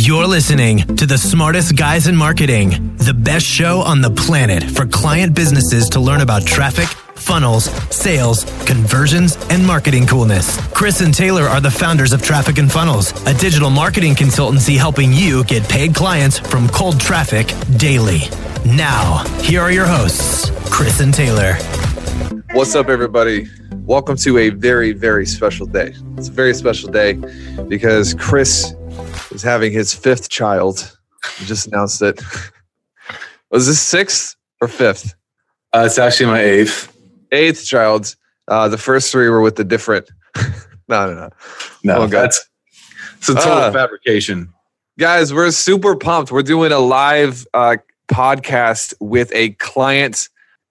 You're listening to the smartest guys in marketing, the best show on the planet for client businesses to learn about traffic, funnels, sales, conversions, and marketing coolness. Chris and Taylor are the founders of Traffic and Funnels, a digital marketing consultancy helping you get paid clients from cold traffic daily. Now, here are your hosts, Chris and Taylor. What's up, everybody? Welcome to a very, very special day. It's a very special day because Chris is having his fifth child. He just announced it. Was this sixth or fifth? Uh, it's actually my eighth. Eighth child. Uh, the first three were with the different. no, no, no. No, Oh, God. that's it's a total Ah. fabrication. Guys, we're super pumped. We're doing a live uh, podcast with a client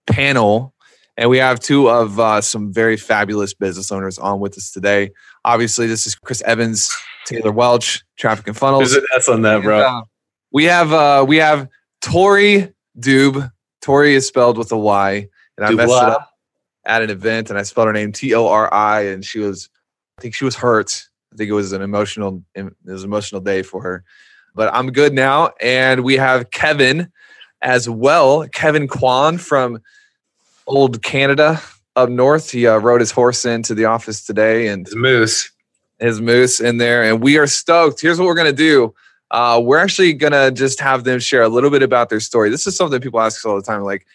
panel, and we have two of uh, some very fabulous business owners on with us today. Obviously, this is Chris Evans, Taylor Welch, Traffic and Funnels. There's an S on that, bro. And, uh, we have uh, we have Tori Doob. Tori is spelled with a Y, and I messed it up at an event, and I spelled her name T O R I, and she was, I think she was hurt. I think it was an emotional, it was an emotional day for her. But I'm good now, and we have Kevin as well. Kevin Kwan from old Canada up north. He uh, rode his horse into the office today, and It's Moose. His moose in there, and we are stoked. Here's what we're gonna do. Uh, we're actually gonna just have them share a little bit about their story. This is something people ask us all the time. Like,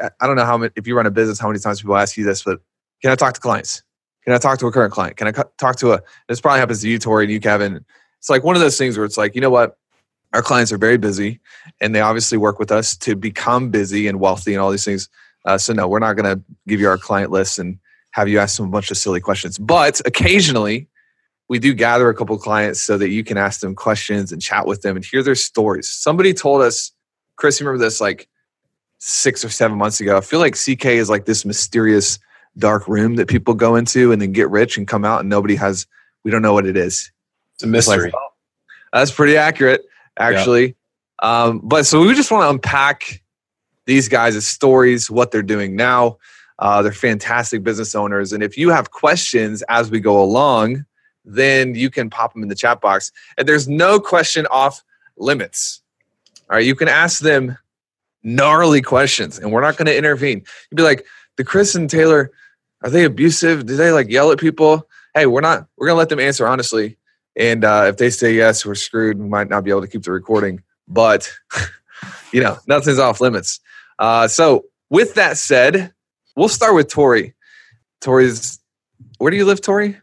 I don't know how many, if you run a business, how many times people ask you this, but can I talk to clients? Can I talk to a current client? Can I talk to a? This probably happens to you, Tori, and you, Kevin. It's like one of those things where it's like, you know what? Our clients are very busy, and they obviously work with us to become busy and wealthy and all these things. Uh, so no, we're not gonna give you our client list and have you ask them a bunch of silly questions. But occasionally, we do gather a couple clients so that you can ask them questions and chat with them and hear their stories. Somebody told us, Chris, you remember this like six or seven months ago? I feel like CK is like this mysterious dark room that people go into and then get rich and come out and nobody has, we don't know what it is. It's a mystery. Like, that's pretty accurate, actually. Um, but so we just want to unpack these guys' stories, what they're doing now. Uh, they're fantastic business owners. And if you have questions as we go along, then you can pop them in the chat box. And there's no question off limits. All right, you can ask them gnarly questions, and we're not going to intervene. You'd be like, "The Chris and Taylor, are they abusive? Do they like yell at people?" Hey, we're not. We're going to let them answer honestly. And uh, if they say yes, we're screwed. We might not be able to keep the recording, but you know, nothing's off limits. Uh, so, with that said, we'll start with Tori. Tori's, where do you live, Tori?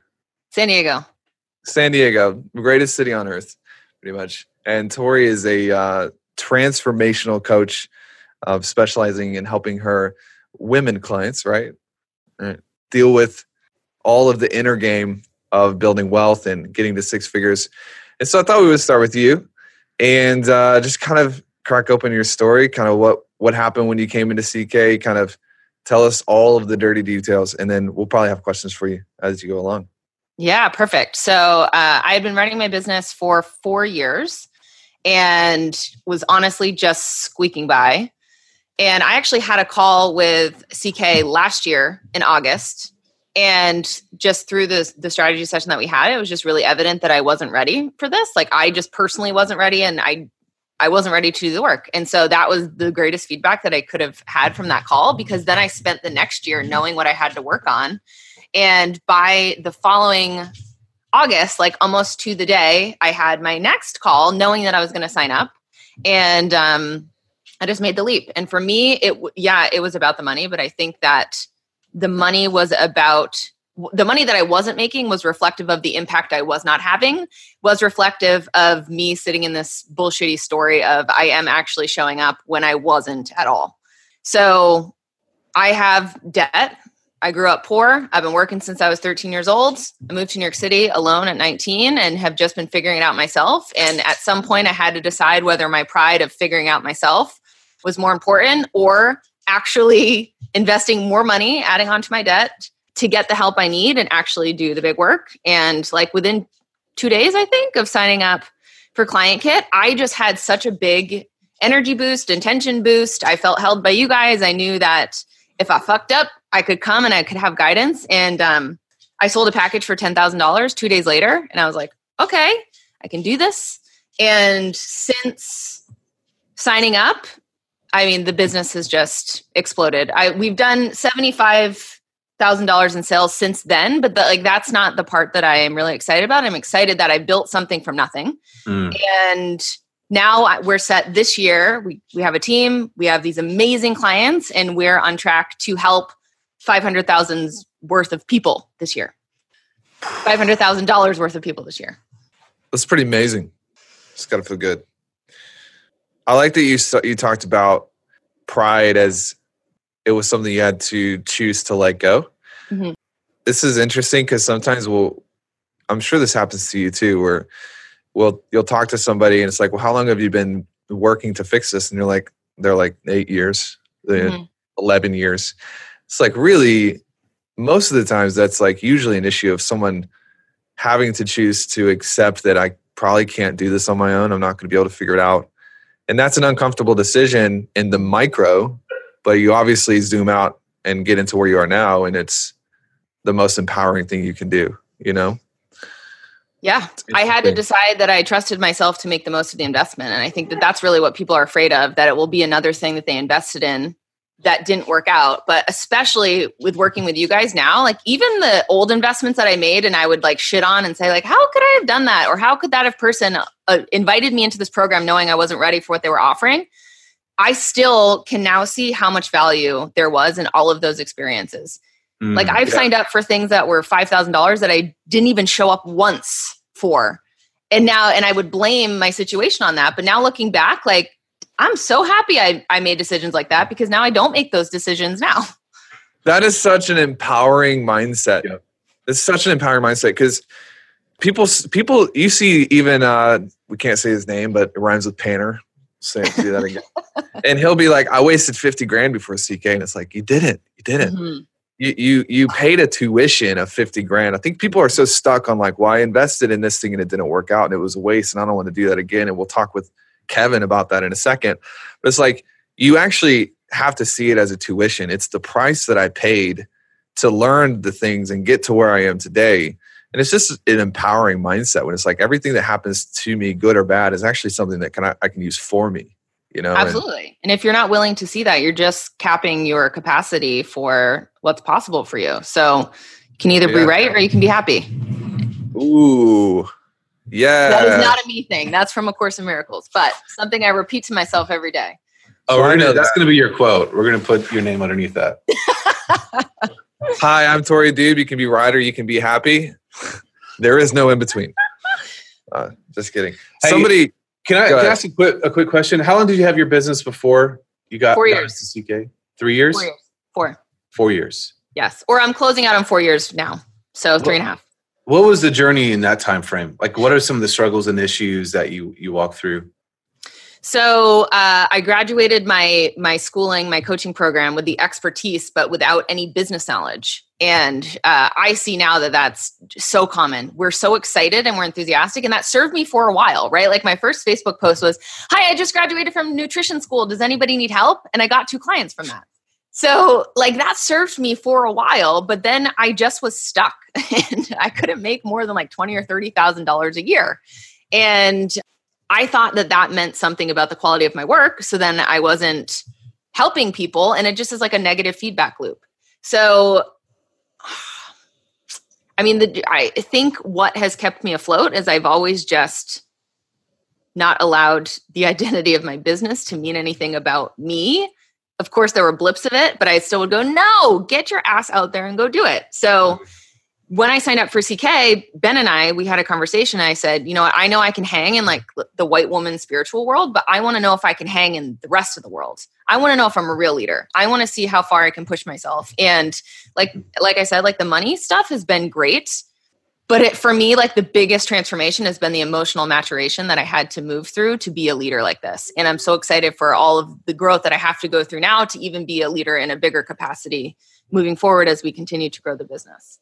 San Diego. San Diego, greatest city on earth, pretty much. And Tori is a uh, transformational coach of specializing in helping her women clients, right? Right. Deal with all of the inner game of building wealth and getting to six figures. And so I thought we would start with you and uh, just kind of crack open your story, kind of what what happened when you came into CK, kind of tell us all of the dirty details, and then we'll probably have questions for you as you go along. Yeah, perfect. So uh, I had been running my business for four years and was honestly just squeaking by. And I actually had a call with CK last year in August. And just through the, the strategy session that we had, it was just really evident that I wasn't ready for this. Like I just personally wasn't ready and I I wasn't ready to do the work. And so that was the greatest feedback that I could have had from that call because then I spent the next year knowing what I had to work on. And by the following August, like almost to the day, I had my next call knowing that I was going to sign up. And um, I just made the leap. And for me, it, yeah, it was about the money, but I think that the money was about the money that I wasn't making was reflective of the impact I was not having, was reflective of me sitting in this bullshitty story of I am actually showing up when I wasn't at all. So I have debt. I grew up poor. I've been working since I was 13 years old. I moved to New York City alone at 19 and have just been figuring it out myself. And at some point, I had to decide whether my pride of figuring out myself was more important or actually investing more money, adding on to my debt to get the help I need and actually do the big work. And like within two days, I think, of signing up for Client Kit, I just had such a big energy boost and tension boost. I felt held by you guys. I knew that if I fucked up, I could come and I could have guidance. And um, I sold a package for $10,000 two days later. And I was like, okay, I can do this. And since signing up, I mean, the business has just exploded. I we've done seventy five thousand dollars in sales since then, but the, like that's not the part that I am really excited about. I'm excited that I built something from nothing, Mm. and now we're set this year. We we have a team, we have these amazing clients, and we're on track to help 500,000 worth of people this year. Five hundred thousand dollars worth of people this year. That's pretty amazing. It's got to feel good. I like that you you talked about pride as it was something you had to choose to let go. Mhm. This is interesting because sometimes we'll. I'm sure this happens to you too, where well you'll talk to somebody and it's like, well, how long have you been working to fix this? And you're like, they're like eight years, Mhm. eleven years. It's like really most of the times that's like usually an issue of someone having to choose to accept that I probably can't do this on my own. I'm not going to be able to figure it out. And that's an uncomfortable decision in the micro, but you obviously zoom out and get into where you are now. And it's the most empowering thing you can do, you know? Yeah, I had to decide that I trusted myself to make the most of the investment. And I think that that's really what people are afraid of that it will be another thing that they invested in that didn't work out. But especially with working with you guys now, like even the old investments that I made and I would like shit on and say, like, how could I have done that? Or how could that have person uh, invited me into this program knowing I wasn't ready for what they were offering? I still can now see how much value there was in all of those experiences. Mm. Like I've yeah. signed up for things that were five thousand dollars that I didn't even show up once for, and now and I would blame my situation on that. But now looking back, like I'm so happy I I made decisions like that because now I don't make those decisions now. That is such an empowering mindset. Yep. It's such an empowering mindset because people, people, you see, even uh, we can't say his name, but it rhymes with painter. Say do that again, and he'll be like, "I wasted fifty grand before CK," and it's like, "You didn't, you didn't. Mhm. You you you paid a tuition of fifty grand." I think people are so stuck on like, "Well, I invested in this thing and it didn't work out, and it was a waste, and I don't want to do that again." And we'll talk with Kevin about that in a second. But it's like you actually have to see it as a tuition. It's the price that I paid to learn the things and get to where I am today. And it's just an empowering mindset when it's like everything that happens to me, good or bad, is actually something that can I, I can use for me. You know, Absolutely. And if you're not willing to see that, you're just capping your capacity for what's possible for you. So you can either be right or you can be happy. ooh, yeah. That is not a me thing. That's from A Course in Miracles, but something I repeat to myself every day. Oh, So we're I know gonna, that's that. going to be your quote. We're going to put your name underneath that. Hi, I'm Tori Dude. You can be right or you can be happy. there is no in between. Uh, just kidding. Hey, Somebody, Can I, can I ask a quick, a quick question? How long did you have your business before you got Four got years. into CK? Three years? Four years. Four. Four years. Yes. Or I'm closing out on four years now. So three and a half. What was the journey in that time frame? Like, what are some of the struggles and issues that you you walk through? So uh, I graduated my my schooling, my coaching program with the expertise, but without any business knowledge. And uh, I see now that that's so common. We're so excited and we're enthusiastic, and that served me for a while, right? Like my first Facebook post was, "Hi, I just graduated from nutrition school. Does anybody need help?" And I got two clients from that. So like that served me for a while, but then I just was stuck, and I couldn't make more than like twenty or thirty thousand dollars a year, and I thought that that meant something about the quality of my work. So then I wasn't helping people, and it just is like a negative feedback loop. So, I mean, the, I think what has kept me afloat is I've always just not allowed the identity of my business to mean anything about me. Of course, there were blips of it, but I still would go, no, get your ass out there and go do it. So, when I signed up for CK, Ben and I, we had a conversation. I said, you know, I know I can hang in like the white woman spiritual world, but I want to know if I can hang in the rest of the world. I want to know if I'm a real leader. I want to see how far I can push myself. And like, like I said, like the money stuff has been great. But it, for me, like the biggest transformation has been the emotional maturation that I had to move through to be a leader like this. And I'm so excited for all of the growth that I have to go through now to even be a leader in a bigger capacity moving forward as we continue to grow the business.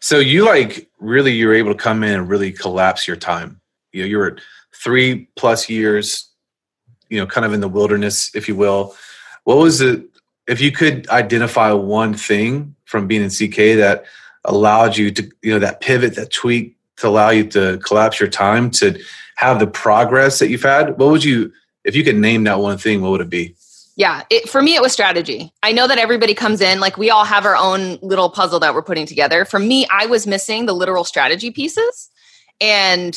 So you like really you're able to come in and really collapse your time. You know, you're at three plus years, you know, kind of in the wilderness, if you will. What was it if you could identify one thing from being in CK that allowed you to, you know, that pivot, that tweak to allow you to collapse your time to have the progress that you've had, what would you, if you could name that one thing, what would it be? Yeah, it, for me, it was strategy. I know that everybody comes in, like we all have our own little puzzle that we're putting together. For me, I was missing the literal strategy pieces. And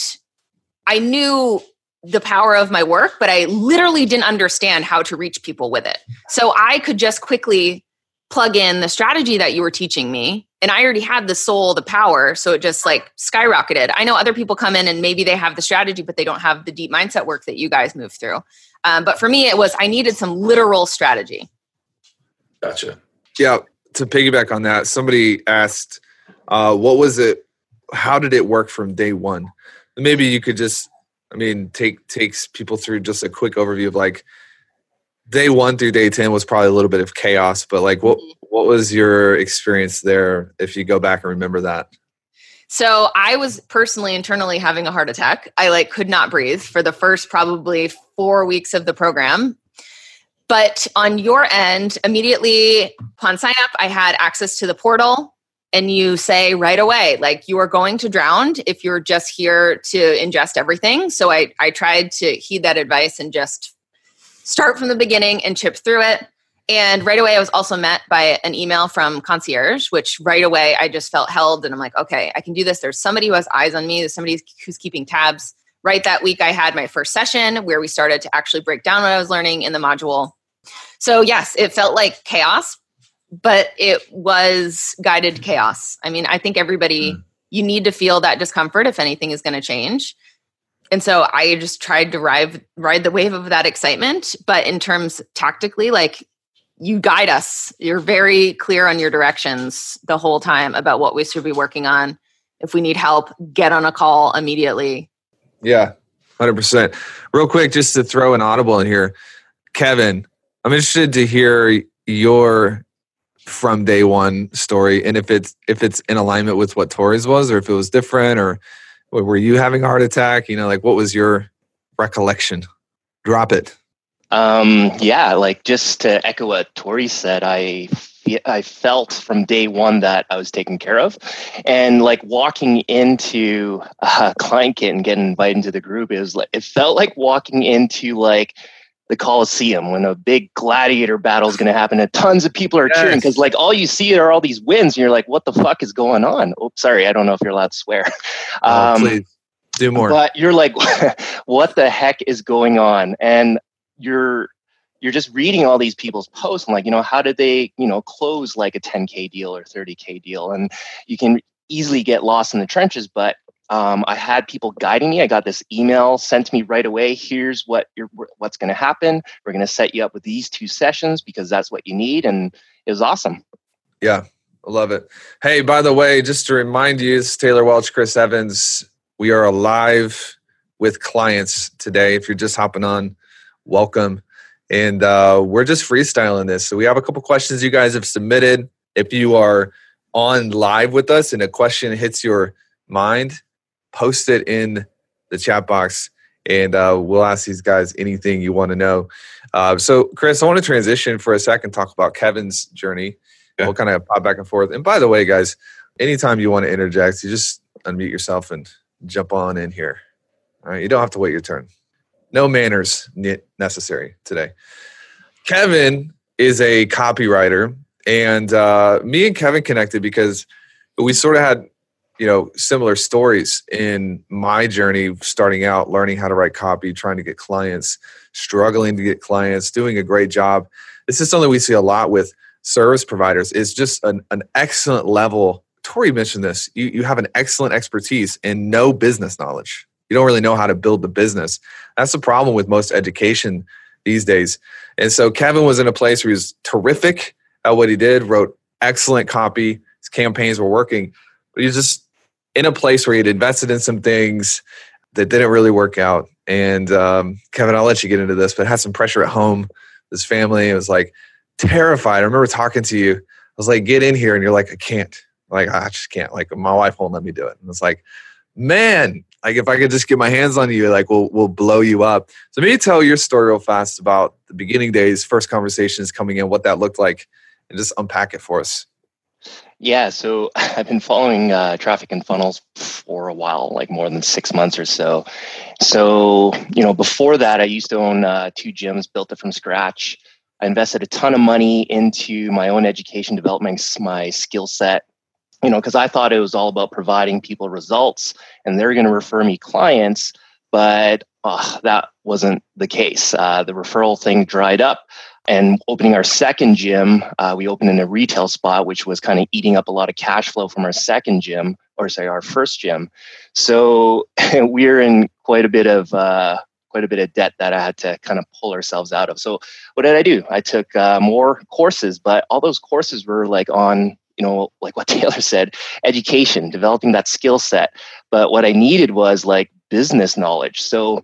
I knew the power of my work, but I literally didn't understand how to reach people with it. So I could just quickly plug in the strategy that you were teaching me and i already had the soul the power so it just like skyrocketed i know other people come in and maybe they have the strategy but they don't have the deep mindset work that you guys move through um, but for me it was i needed some literal strategy Gotcha. Yeah, to piggyback on that, somebody asked, uh, "What was it? How did it work from day one?" Maybe you could just, I mean, take takes people through just a quick overview of like day one through day ten was probably a little bit of chaos, but like what what was your experience there? If you go back and remember that, So I was personally internally having a heart attack. I like could not breathe for the first probably 4 weeks of the program. But on your end, immediately upon sign up, I had access to the portal and you say right away like you are going to drown if you're just here to ingest everything. So I I tried to heed that advice and just start from the beginning and chip through it. And right away, I was also met by an email from concierge, which right away I just felt held. And I'm like, okay, I can do this. There's somebody who has eyes on me. There's somebody who's keeping tabs. Right that week, I had my first session where we started to actually break down what I was learning in the module. So, yes, it felt like chaos, but it was guided chaos. I mean, I think everybody, hmm. you need to feel that discomfort if anything is going to change. And so I just tried to ride ride the wave of that excitement. But in terms tactically, like you guide us, you're very clear on your directions the whole time about what we should be working on. If we need help, get on a call immediately. yeah, hundred percent. Real quick, just to throw an audible in here, Kevin, I'm interested to hear your from day one story, and if it's if it's in alignment with what Tori's was, or if it was different, or were you having a heart attack? You know, like what was your recollection? Drop it. Um, yeah, like just to echo what Tori said, I I felt from day one that I was taken care of, and like walking into a client kit and getting invited into the group, it was like it felt like walking into like the Coliseum when a big gladiator battle is going to happen and tons of people are cheering because like all you see are all these wins and you're like, what the fuck is going on? Oh, sorry, I don't know if you're allowed to swear. Oh, Um, please do more. but you're like what the heck is going on and you're you're just reading all these people's posts and like you know how did they you know close like a 10k deal or 30k deal and you can easily get lost in the trenches but um, i had people guiding me i got this email sent to me right away here's what you're what's going to happen we're going to set you up with these two sessions because that's what you need and it was awesome Yeah, I love it. Hey, by the way, just to remind you, it's Taylor Welch, Chris Evans. We are alive with clients today. If you're just hopping on, welcome. And uh, we're just freestyling this. So we have a couple questions you guys have submitted. If you are on live with us and a question hits your mind, post it in the chat box and uh, we'll ask these guys anything you want to know. Uh, so, Chris, I want to transition for a second, talk about Kevin's journey. Yeah. We'll kind of pop back and forth. And by the way, guys, anytime you want to interject, you just unmute yourself and jump on in here. All right, you don't have to wait your turn. No manners necessary today. Kevin is a copywriter, and uh, me and Kevin connected because we sort of had, you know, similar stories in my journey starting out, learning how to write copy, trying to get clients, struggling to get clients, doing a great job. This is something we see a lot with service providers. Is just an, an excellent level. Tori mentioned this. You you have an excellent expertise and no business knowledge. You don't really know how to build the business. That's the problem with most education these days. And so Kevin was in a place where he was terrific at what he did, wrote excellent copy. His campaigns were working, but he was just in a place where he had invested in some things that didn't really work out. And um, Kevin, I'll let you get into this, but had some pressure at home. His family it was like terrified. I remember talking to you. I was like, "Get in here," and you're like, "I can't." Like, I just can't. Like, my wife won't let me do it. And it's like, man, like if I could just get my hands on you, like we'll we'll blow you up. So maybe tell your story real fast about the beginning days, first conversations coming in, what that looked like, and just unpack it for us. Yeah, so I've been following uh, traffic and funnels for a while, like more than six months or so. So, you know, before that, I used to own uh, two gyms, built it from scratch. I invested a ton of money into my own education, developing my skill set, you know, because I thought it was all about providing people results and they're going to refer me clients. But uh, that wasn't the case. Uh, the referral thing dried up. And opening our second gym, uh, we opened in a retail spot, which was kind of eating up a lot of cash flow from our second gym, or say our first gym. So we're in quite a bit of uh, quite a bit of debt that I had to kind of pull ourselves out of. So what did I do? I took uh, more courses, but all those courses were like on you know like what Taylor said, education, developing that skill set. But what I needed was like business knowledge. So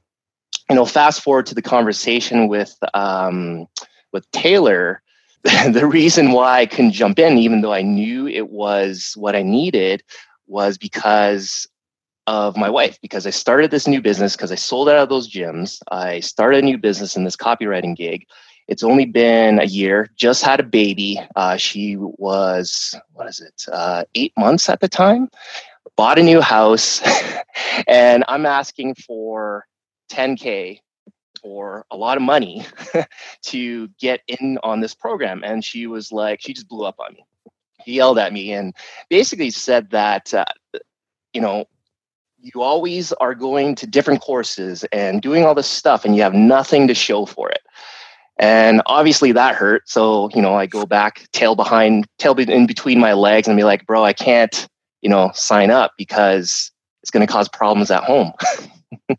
you know, fast forward to the conversation with um, with Taylor, the reason why I couldn't jump in, even though I knew it was what I needed, was because of my wife. Because I started this new business, because I sold out of those gyms. I started a new business in this copywriting gig. It's only been a year, just had a baby. Uh, she was, what is it, uh, eight months at the time. Bought a new house, and I'm asking for 10K or a lot of money to get in on this program. And she was like, she just blew up on me. He yelled at me and basically said that, uh, you know, you always are going to different courses and doing all this stuff and you have nothing to show for it. And obviously that hurt. So, you know, I go back tail behind, tail in between my legs and be like, bro, I can't, you know, sign up because it's going to cause problems at home.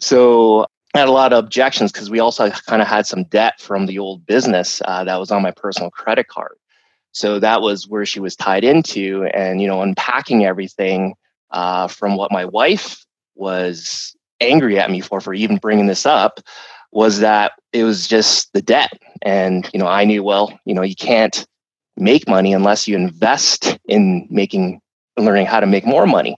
so I had a lot of objections because we also kind of had some debt from the old business uh, that was on my personal credit card. So that was where she was tied into, and you know, unpacking everything uh, from what my wife was angry at me for for even bringing this up was that it was just the debt, and you know, I knew well, you know, you can't make money unless you invest in making learning how to make more money.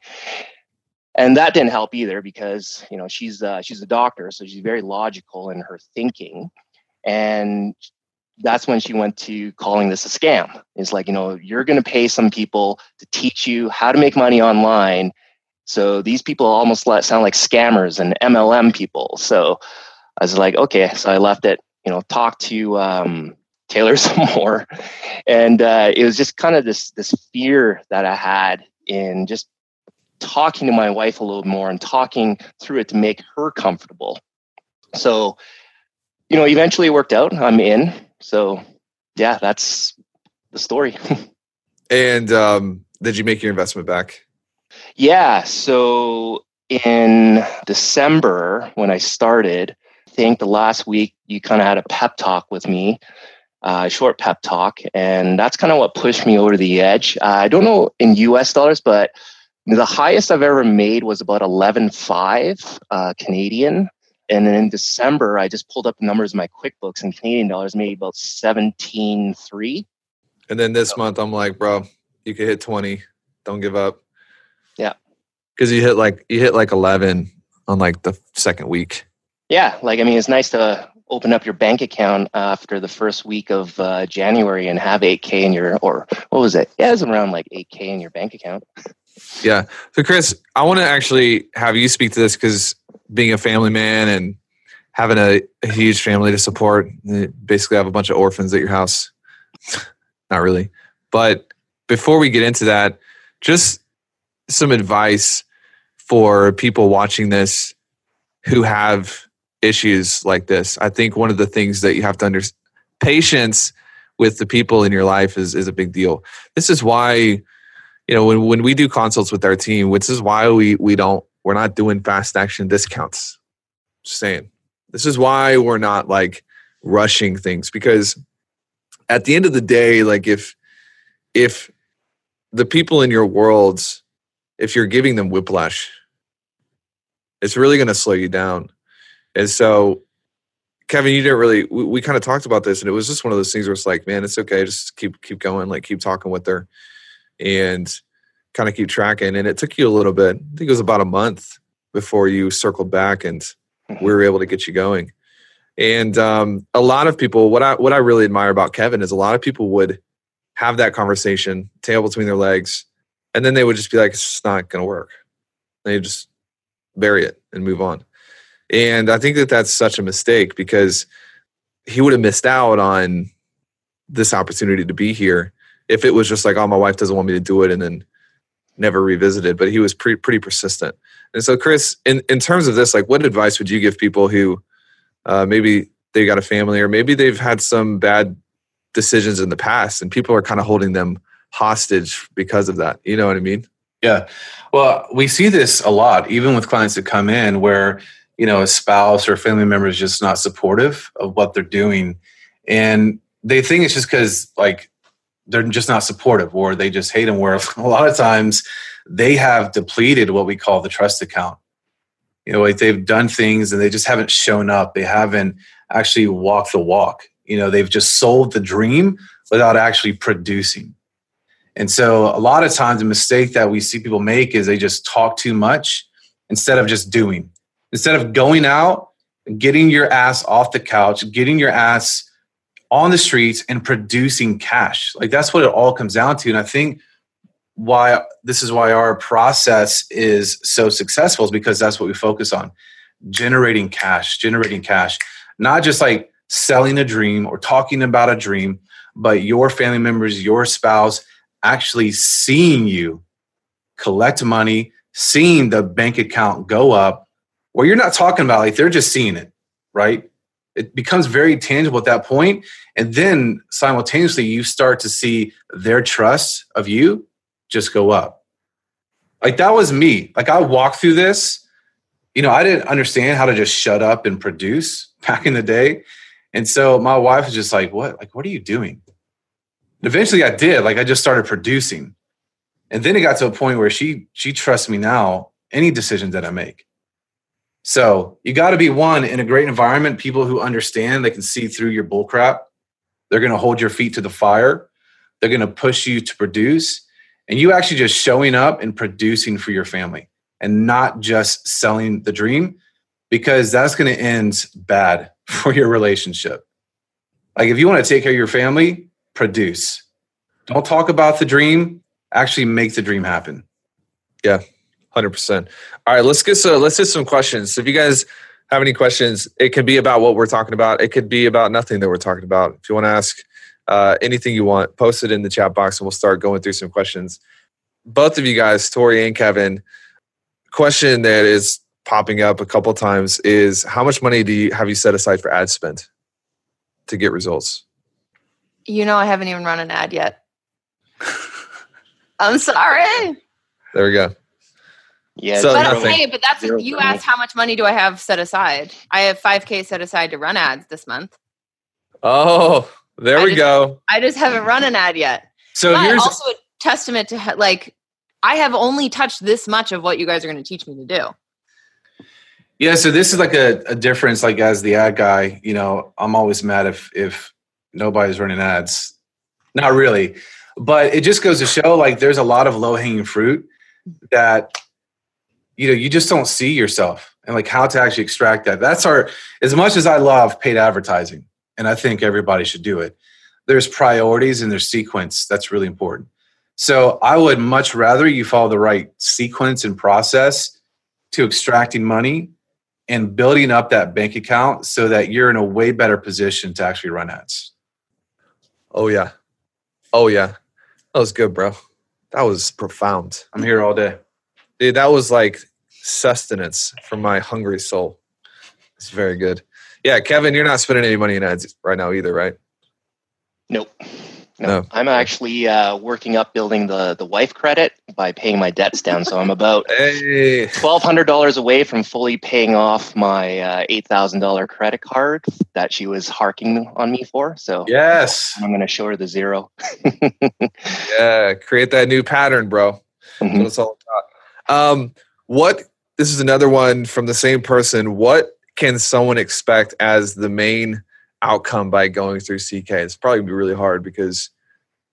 And that didn't help either because you know she's uh, she's a doctor so she's very logical in her thinking. And that's when she went to calling this a scam. It's like you know you're going to pay some people to teach you how to make money online. So these people almost sound like scammers and mlm people. So i was like okay so i left it you know talked to um, taylor some more and uh, it was just kind of this this fear that i had in just talking to my wife a little more and talking through it to make her comfortable. So, you know, eventually it worked out. I'm in. So, yeah, that's the story. and um, did you make your investment back? Yeah. So, in December, when I started, think the last week you kind of had a pep talk with me, a uh, short pep talk. And that's kind of what pushed me over the edge. Uh, I don't know in US dollars, but the highest I've ever made was about 11.5 uh, Canadian. And then in December, I just pulled up the numbers in my QuickBooks and Canadian dollars made about 17.3. And then this month, I'm like, bro, you could hit 20. Don't give up. Yeah. Because you hit like you hit like 11 on like the second week. Yeah, like I mean, it's nice to open up your bank account after the first week of uh, January and have 8K in your, or what was it? Yeah, it was around like 8K in your bank account. Yeah. So, Chris, I want to actually have you speak to this because being a family man and having a, a, huge family to support, basically have a bunch of orphans at your house. Not really. But before we get into that, just some advice for people watching this who have issues like this. I think one of the things that you have to understand patience with the people in your life is, is a big deal. This is why you know when, when we do consults with our team which is why we we don't we're not doing fast action discounts just saying this is why we're not like rushing things because at the end of the day like if if the people in your worlds if you're giving them whiplash it's really going to slow you down and so kevin you didn't really we, we kind of talked about this and it was just one of those things where it's like man it's okay just keep keep going like keep talking with her and kind of keep tracking. And it took you a little bit. I think it was about a month before you circled back and mm-hmm. we were able to get you going. And um, a lot of people, what I what I really admire about Kevin is a lot of people would have that conversation, tail between their legs, and then they would just be like, it's just not going to work. They just bury it and move on. And I think that that's such a mistake because he would have missed out on this opportunity to be here if it was just like, oh, my wife doesn't want me to do it, and then never revisited. But he was pretty pretty persistent. And so, Chris, in in terms of this, like, what advice would you give people who uh, maybe they got a family or maybe they've had some bad decisions in the past and people are kind of holding them hostage because of that. You know what I mean? Yeah. Well, we see this a lot, even with clients that come in where, you know, a spouse or family member is just not supportive of what they're doing. And they think it's just because, like, they're just not supportive or they just hate them. Where a lot of times they have depleted what we call the trust account. You know, like they've done things and they just haven't shown up. They haven't actually walked the walk. You know, they've just sold the dream without actually producing. And so a lot of times the mistake that we see people make is they just talk too much instead of just doing. Instead of going out, getting your ass off the couch, getting your ass on the streets and producing cash. Like that's what it all comes down to. And I think why this is why our process is so successful is because that's what we focus on generating cash, generating cash, not just like selling a dream or talking about a dream, but your family members, your spouse actually seeing you collect money, seeing the bank account go up, where you're not talking about like they're just seeing it, right? It becomes very tangible at that point, And then simultaneously, you start to see their trust of you just go up. Like that was me. Like I walked through this. You know, I didn't understand how to just shut up and produce back in the day. And so my wife was just like, What? Like, what are you doing? And eventually I did. Like I just started producing. And then it got to a point where she she trusts me now, any decision that I make. So you got to be one in a great environment, people who understand, they can see through your bullcrap. They're going to hold your feet to the fire. They're going to push you to produce. And you actually just showing up and producing for your family and not just selling the dream because that's going to end bad for your relationship. Like if you want to take care of your family, produce. Don't talk about the dream, actually make the dream happen. Yeah. 100%. All right, let's get so let's get some questions. So if you guys have any questions, it can be about what we're talking about. It could be about nothing that we're talking about. If you want to ask uh, anything you want, post it in the chat box and we'll start going through some questions. Both of you guys, Tori and Kevin, question that is popping up a couple times is how much money do you have you set aside for ad spend to get results? You know, I haven't even run an ad yet. I'm sorry. There we go. Yeah, So but nothing. okay, but that's Zero you asked how much money do I have set aside? I have 5k set aside to run ads this month. Oh, there I we just- go. I just haven't run an ad yet. So but here's also a testament to like I have only touched this much of what you guys are going to teach me to do. Yeah, so this is like a, a difference. Like as the ad guy, you know, I'm always mad if if nobody's running ads. Not really, but it just goes to show like there's a lot of low hanging fruit that you know you just don't see yourself and like how to actually extract that. That's our as much as I love paid advertising, and I think everybody should do it. There's priorities and there's sequence that's really important. So I would much rather you follow the right sequence and process to extracting money and building up that bank account so that you're in a way better position to actually run ads. Oh yeah. Oh yeah. That was good, bro. That was profound. I'm here all day. Dude, that was like sustenance for my hungry soul. It's very good. Yeah, Kevin, you're not spending any money in ads right now either, right? Nope. No, No. I'm actually uh, working up building the the wife credit by paying my debts down. So I'm about Hey. twelve hundred dollars away from fully paying off my uh, eight thousand dollar credit card that she was harking on me for. So Yes. I'm going to show her the zero. Yeah, create that new pattern, bro. That's Mhm. what it's all about. Um, what this is another one from the same person. What can someone expect as the main outcome by going through CK? It's probably gonna be really hard because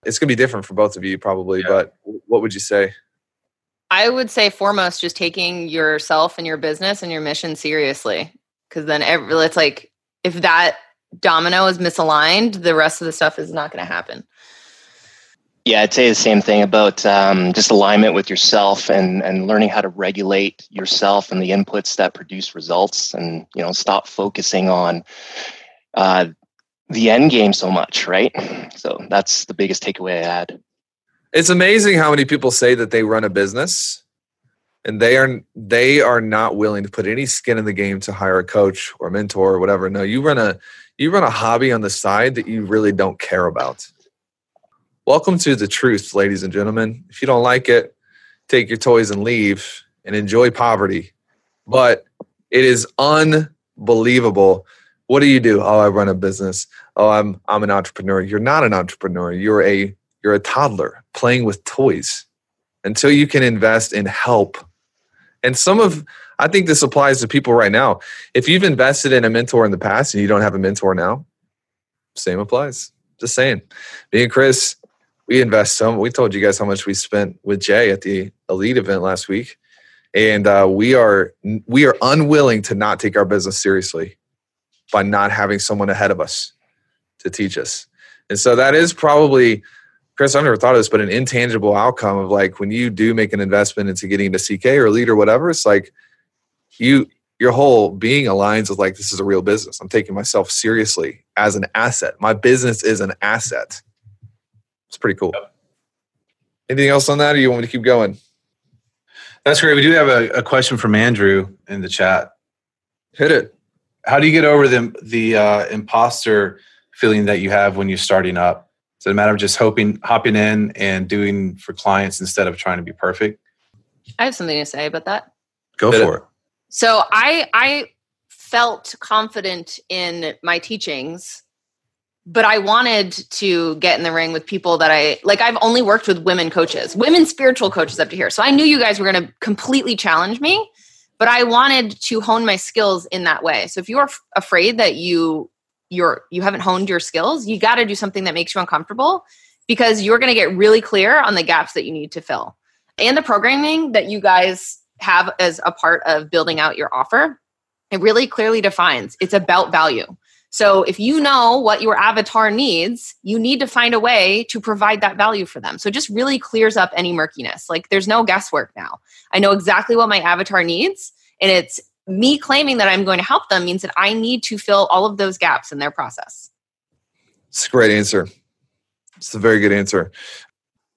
it's gonna be different for both of you, probably. Yeah. But what would you say? I would say foremost just taking yourself and your business and your mission seriously cuz then every, it's like if that domino is misaligned, the rest of the stuff is not going to happen. Yeah, I'd say the same thing about um, just alignment with yourself and and learning how to regulate yourself and the inputs that produce results, and you know, stop focusing on uh, the end game so much, right? So that's the biggest takeaway I had. It's amazing how many people say that they run a business and they are they are not willing to put any skin in the game to hire a coach or mentor or whatever. No, you run a you run a hobby on the side that you really don't care about. Welcome to the truth, ladies and gentlemen. If you don't like it, take your toys and leave and enjoy poverty. But it is unbelievable. What do you do? Oh, I run a business. Oh, I'm I'm an entrepreneur. You're not an entrepreneur. You're a you're a toddler playing with toys until you can invest in help. And some of I think this applies to people right now. If you've invested in a mentor in the past and you don't have a mentor now, same applies. Just saying. Me and Chris, we invest some. We told you guys how much we spent with Jay at the elite event last week, and uh, we are we are unwilling to not take our business seriously by not having someone ahead of us to teach us. And so that is probably, Chris, I've never thought of this, but an intangible outcome of like when you do make an investment into getting into CK or lead or whatever, it's like you your whole being aligns with like this is a real business. I'm taking myself seriously as an asset. My business is an asset. It's pretty cool. Anything else on that, or you want me to keep going? That's great. We do have a, a question from Andrew in the chat. Hit it. How do you get over the the uh, imposter feeling that you have when you're starting up? Is it a matter of just hoping, hopping in and doing for clients instead of trying to be perfect? I have something to say about that. Go Hit for it. So I I felt confident in my teachings, but I wanted to get in the ring with people that I like. I've only worked with women coaches, women spiritual coaches up to here. So I knew you guys were going to completely challenge me, but I wanted to hone my skills in that way. So if you're f- afraid that you you're you haven't honed your skills, you got to do something that makes you uncomfortable because you're going to get really clear on the gaps that you need to fill. And the programming that you guys have as a part of building out your offer, it really clearly defines it's about value. So if you know what your avatar needs, you need to find a way to provide that value for them. So it just really clears up any murkiness. Like there's no guesswork now. I know exactly what my avatar needs, and it's me claiming that I'm going to help them means that I need to fill all of those gaps in their process. It's a great answer. It's a very good answer.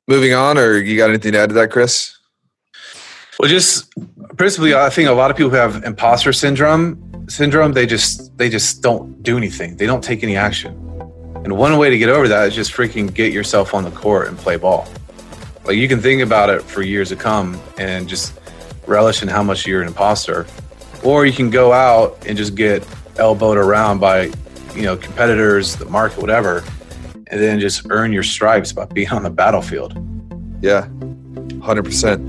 Moving on, or you got anything to add to that, Chris? Well, just principally, I think a lot of people who have imposter syndrome syndrome. They just they just don't do anything. They don't take any action. And one way to get over that is just freaking get yourself on the court and play ball. Like you can think about it for years to come and just relish in how much you're an imposter, or you can go out and just get elbowed around by you know competitors, the market, whatever, and then just earn your stripes by being on the battlefield. Yeah, hundred percent.